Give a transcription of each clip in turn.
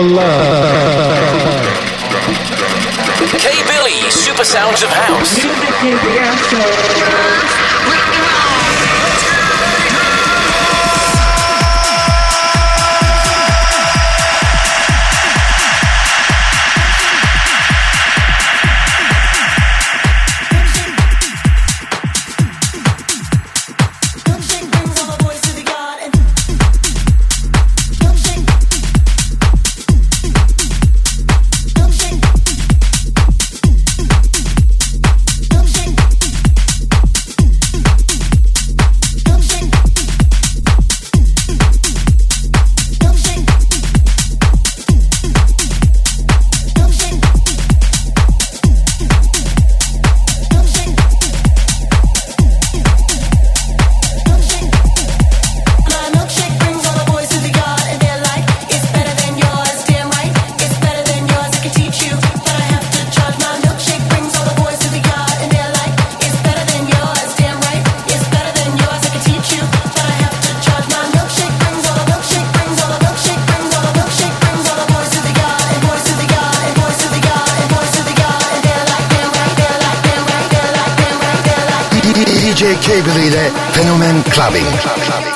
love. K Billy, Super Sounds of House. Music is the Madrid, Fenomen Clubbing.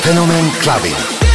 Fenomen Clubbing.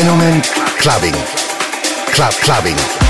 Fenomen Clubbing. Club Clubbing.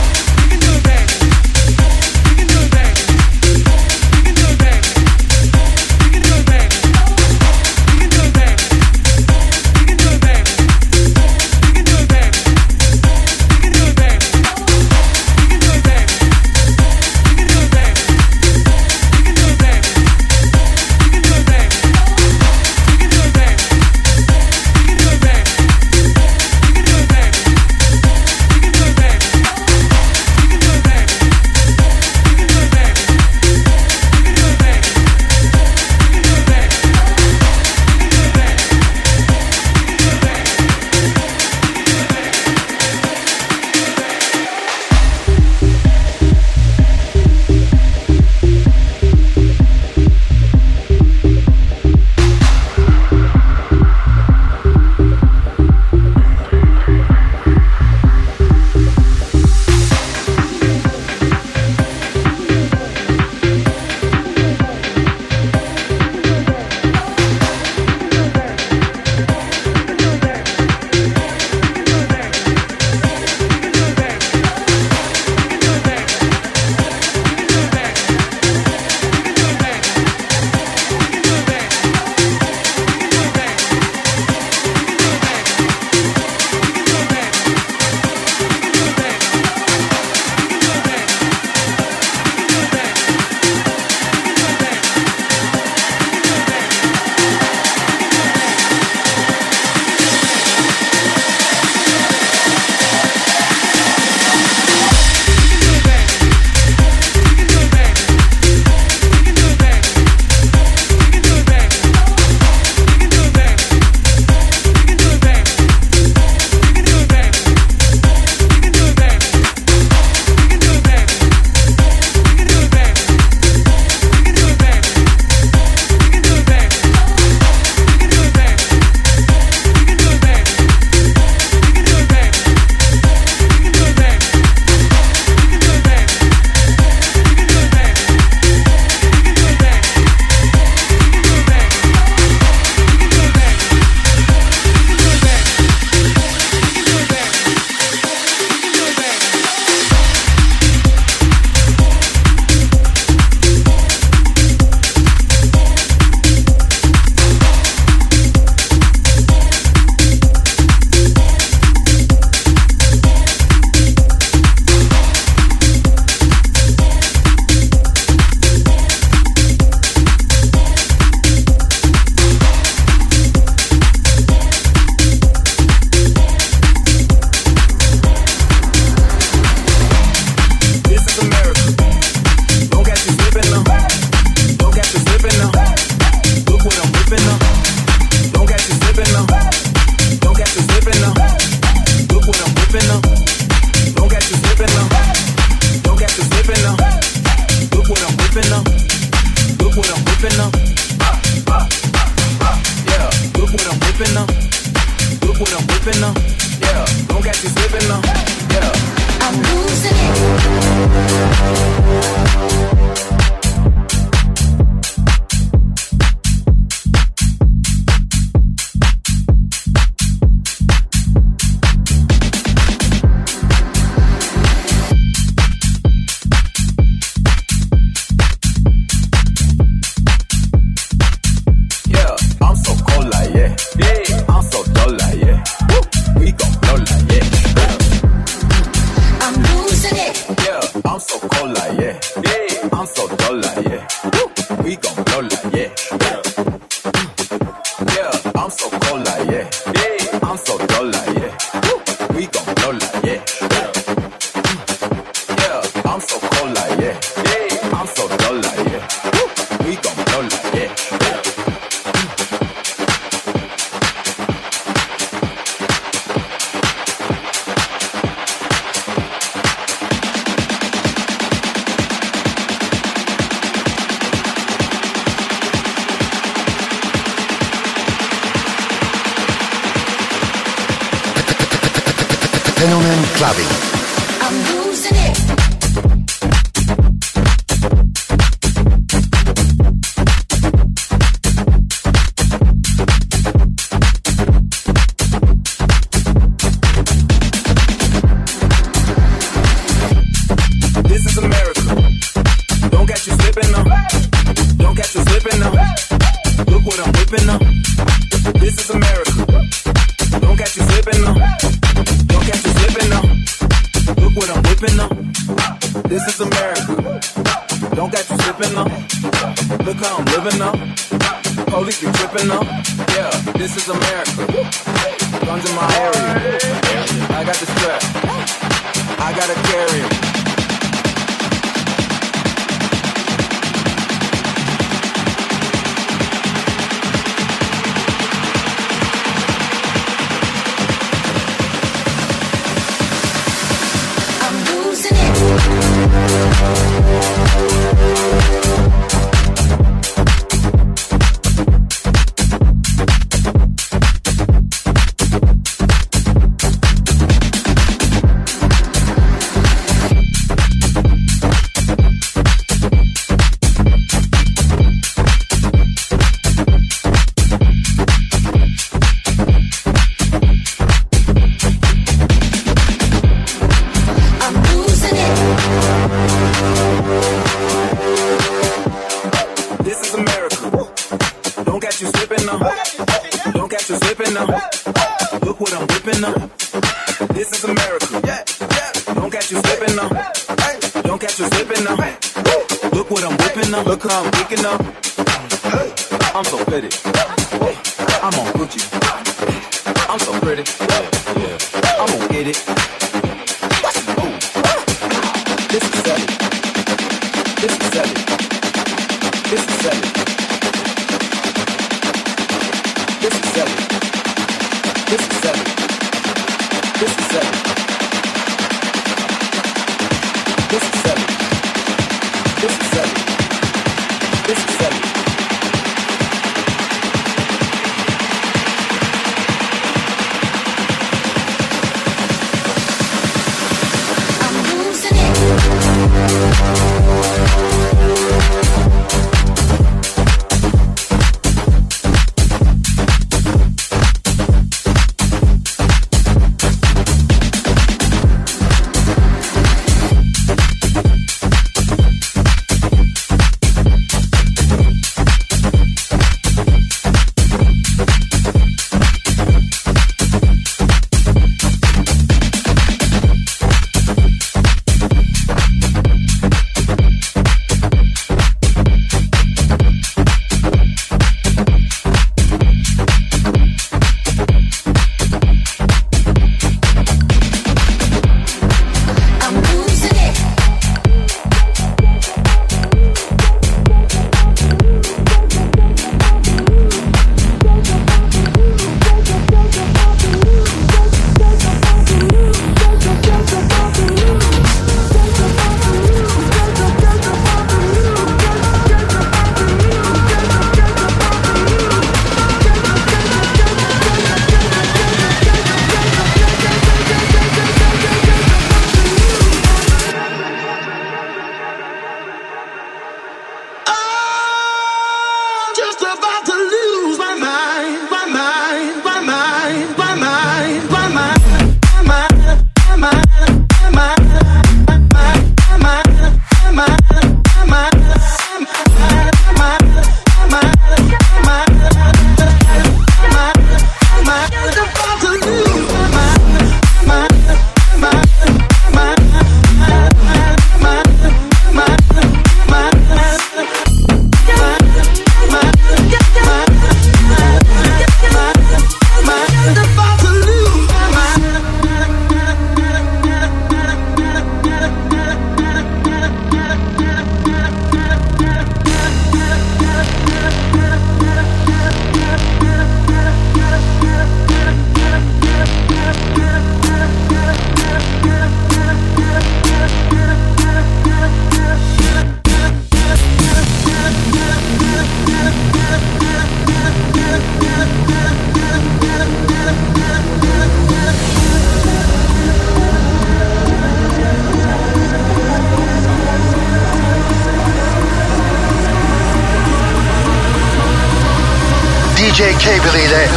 DJ K believe that.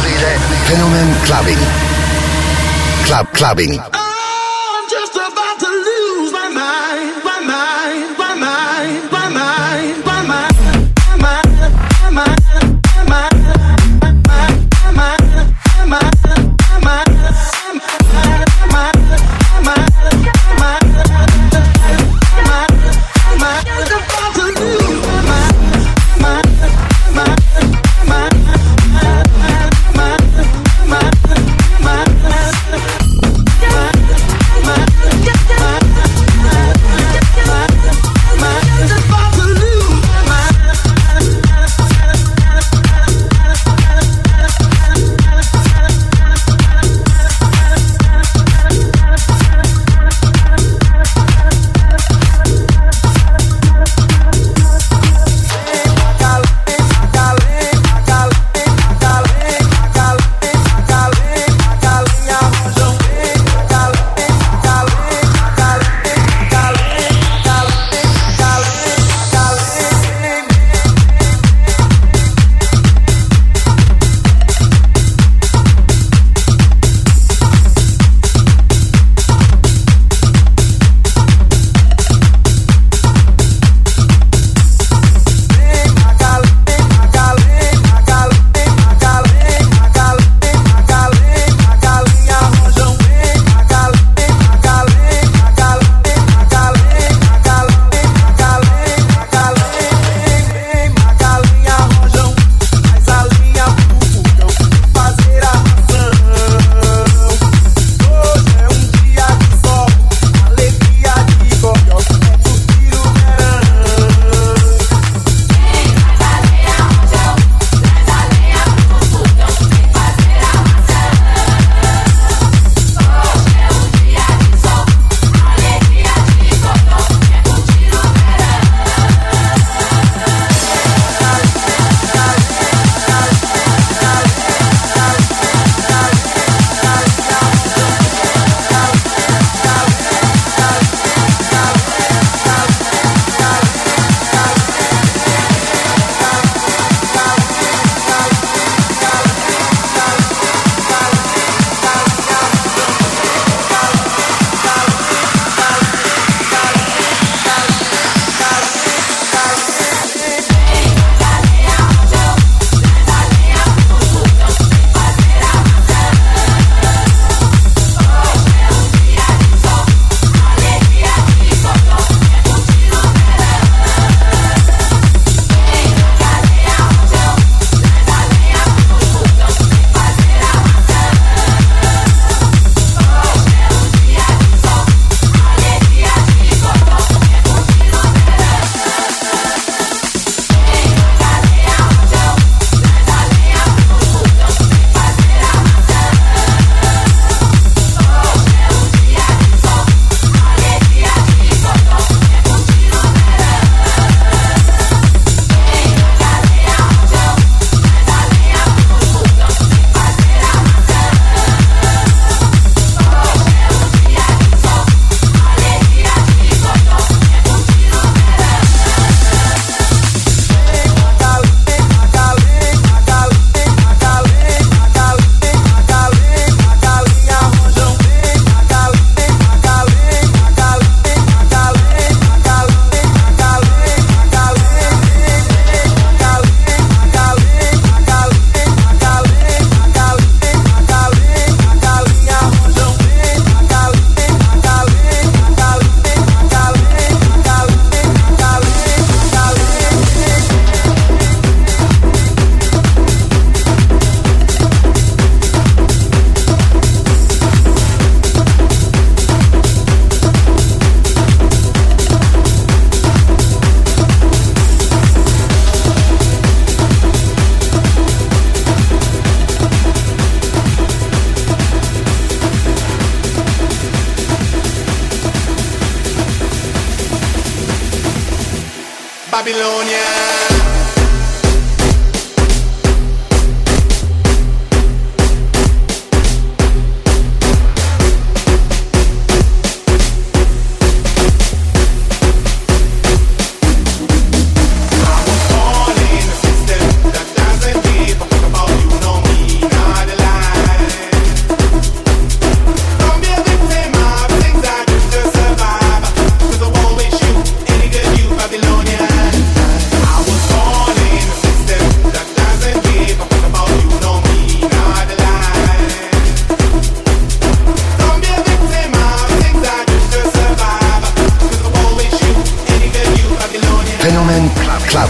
Fenomen Clubbing. Club Clubbing.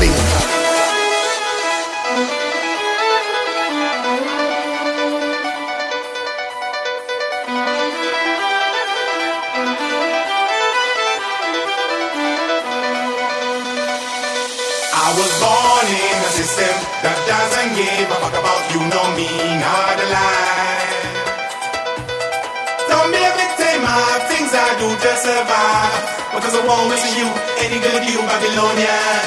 Bobby. survive. Because I won't listen to you, any good you, Babylonian.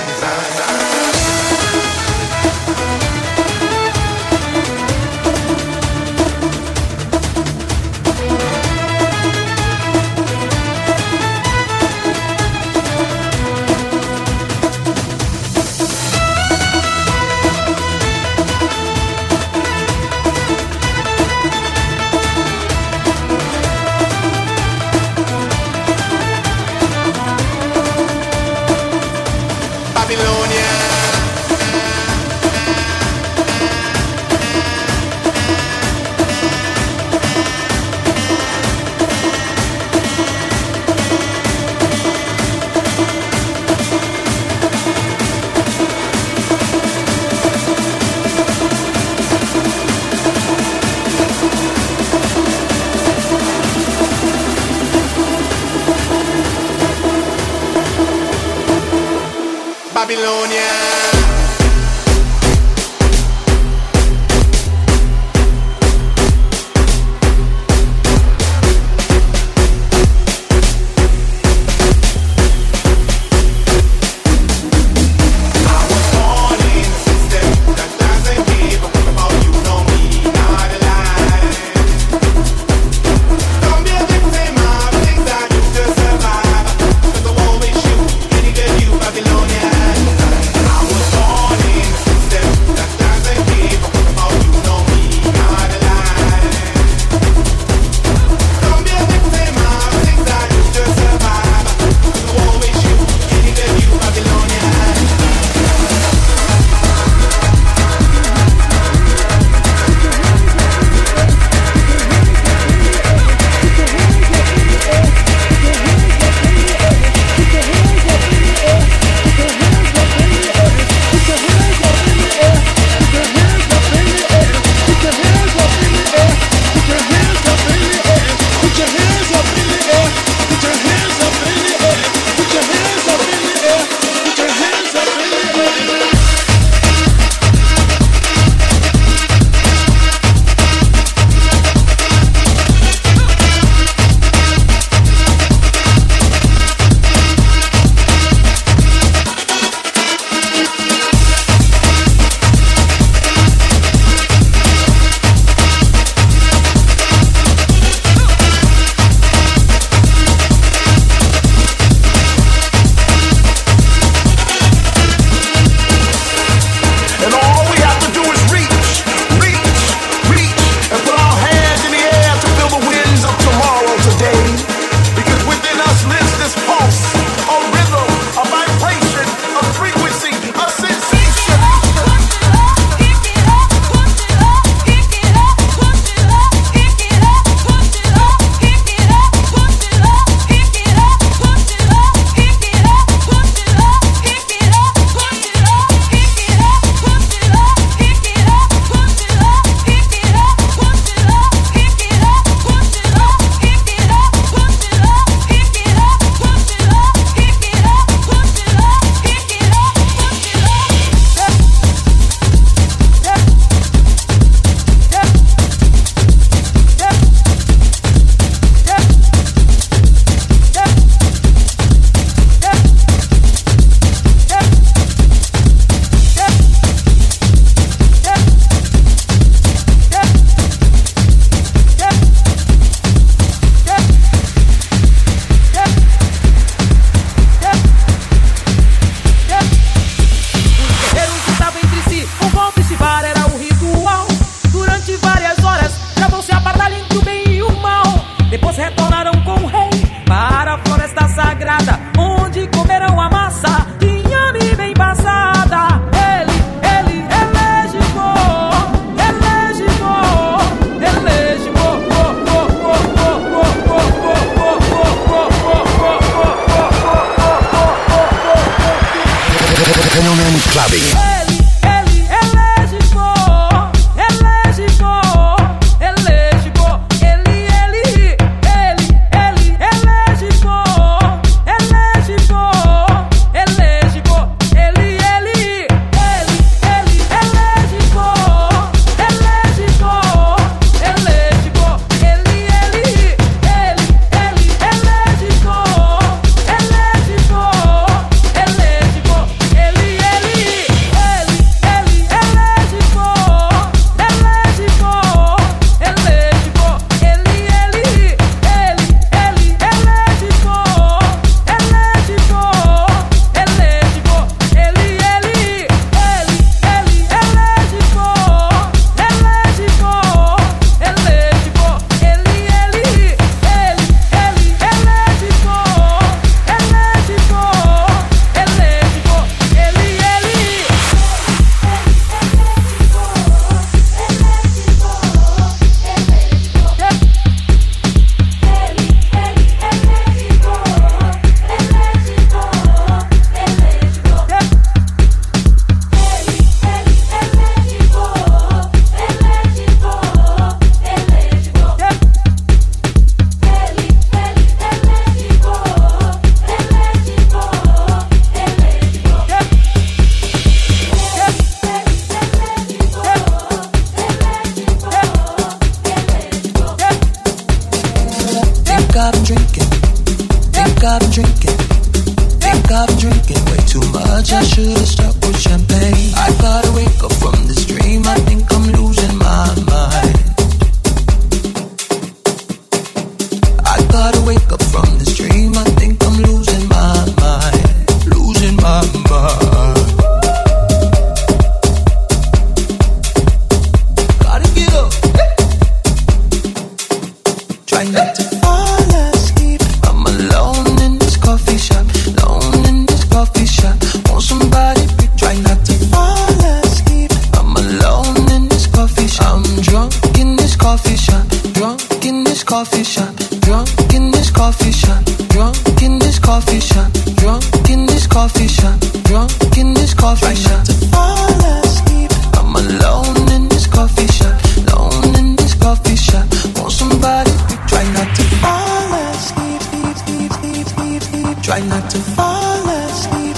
Try not to fall asleep.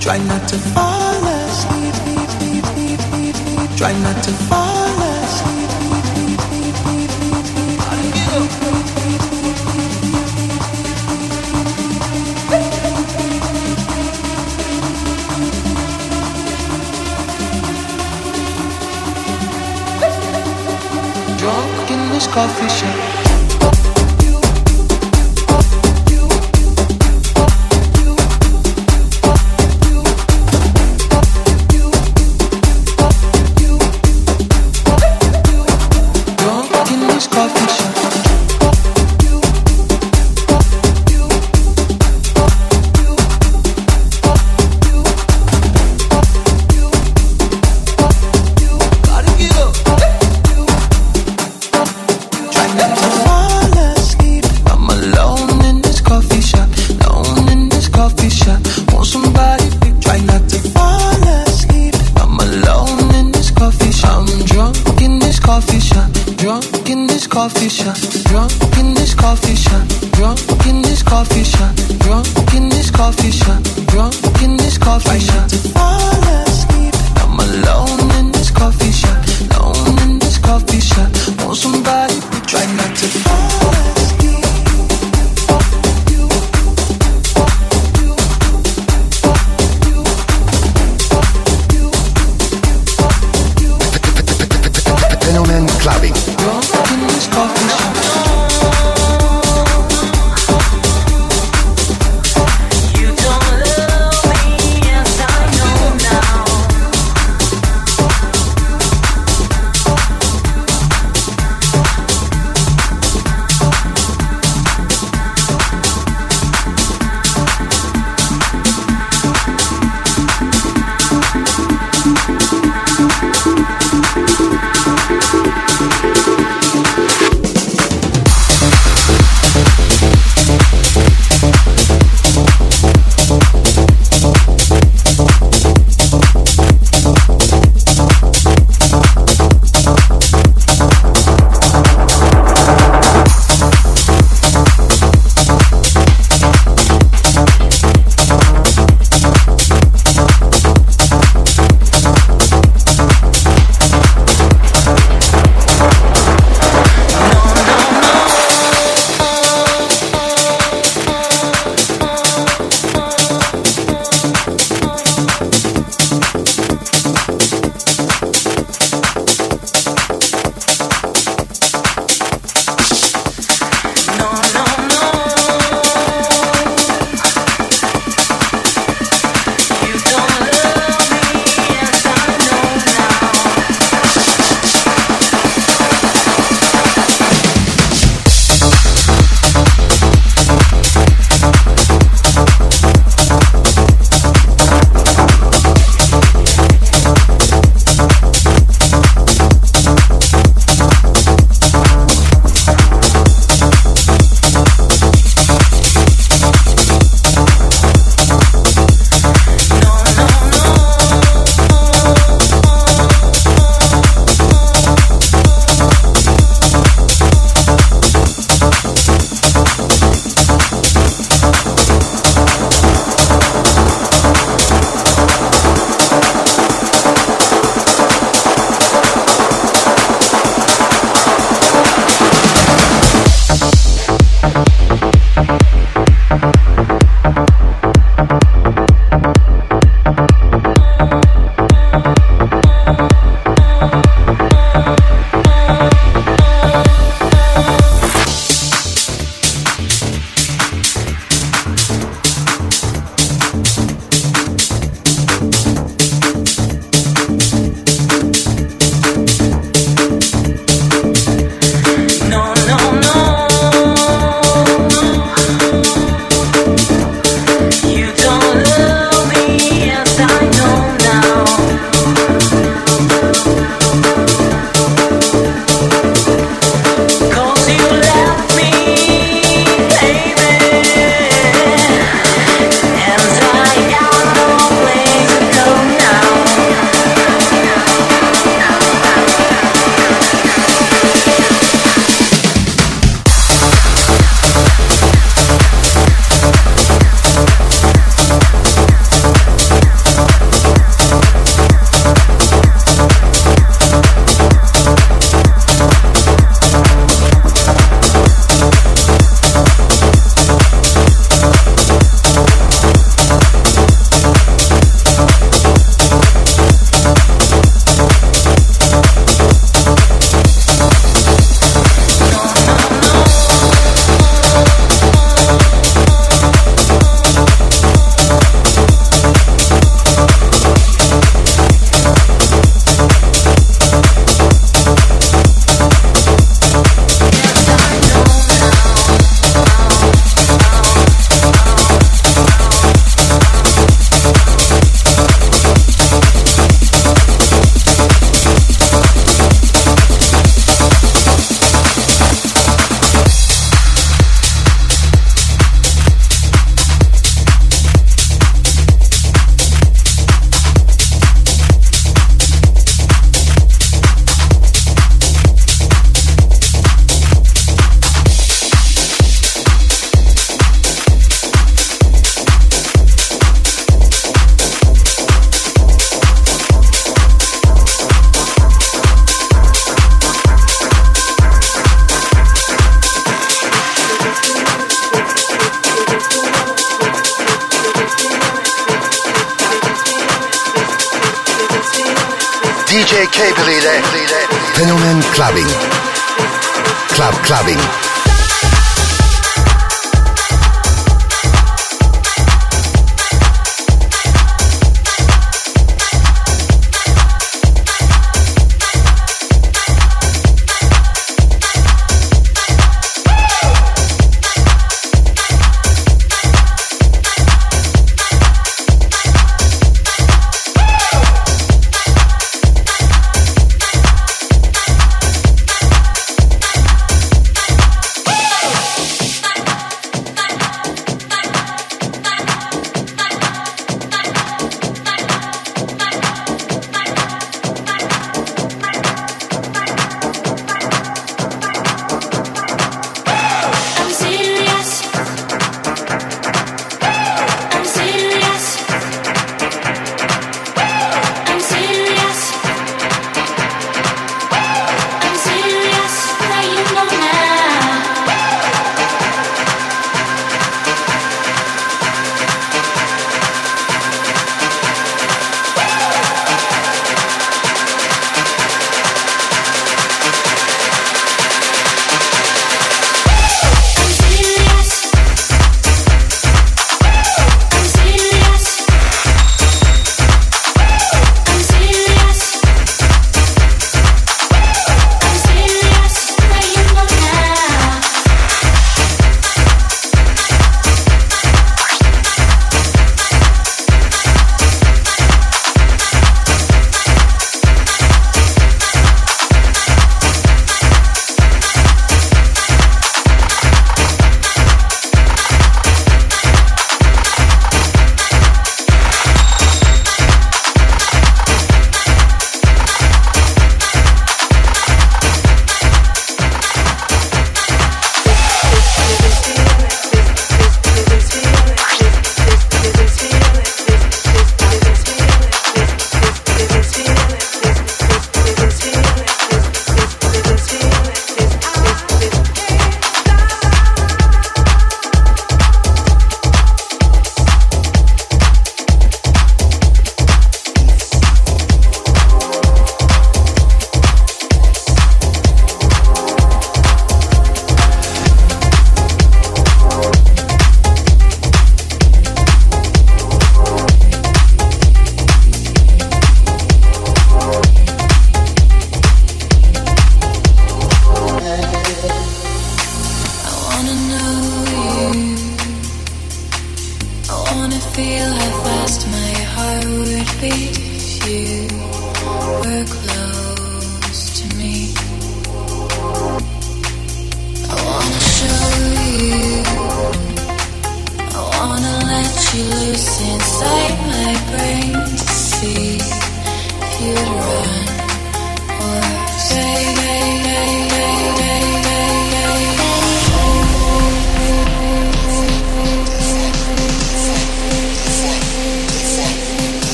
Try not to fall asleep. Try not to fall asleep. Drunk in this coffee shop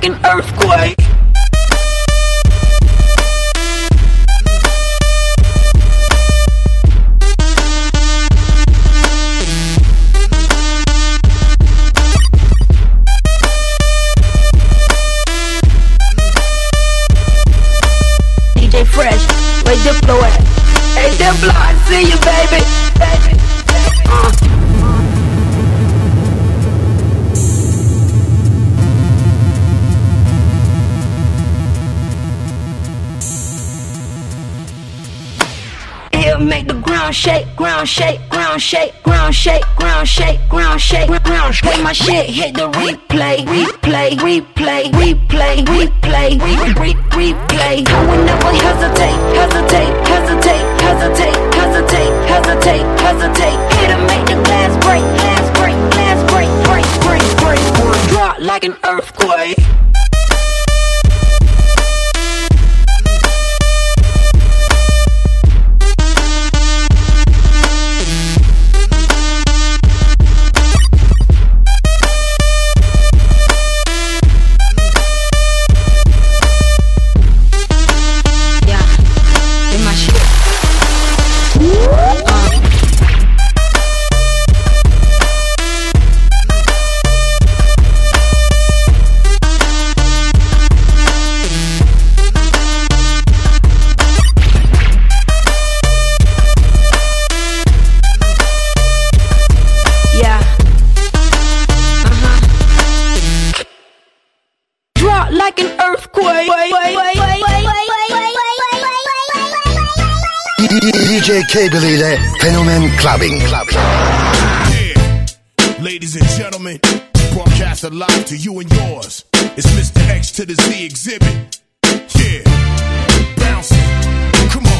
like an earthquake. Ground shake, ground shake, ground shake, ground shake, ground shake, ground shake. Play my shit, hit the replay, replay, replay, replay, replay, re- re- replay. I will never hesitate, hesitate, hesitate, hesitate, hesitate, hesitate, hesitate. It'll make the glass break, glass break, glass break, break, break, break. Drop like an earthquake. Cable ile Fenomen Clubbing. Club. Yeah. Ladies and gentlemen, broadcast live to you and yours. It's Mr. X to the Z exhibit. Yeah. Bouncing. Come on.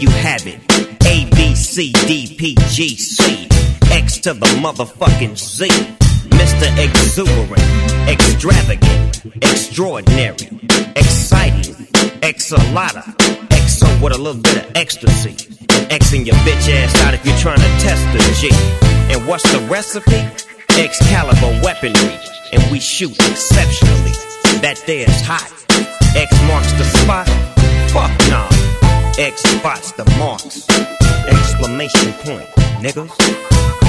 you have it. A, B, C, D, P, G, C. X to the motherfucking Z. Mr. Exuberant, extravagant, extraordinary, exciting, exalata, exo with a little bit of ecstasy. Xing your bitch ass out if you're trying to test the G. And what's the recipe? Excalibur weaponry, and we shoot exceptionally. That there's hot. X marks the spot. Fuck nah. X spots the marks. Exclamation point, niggas.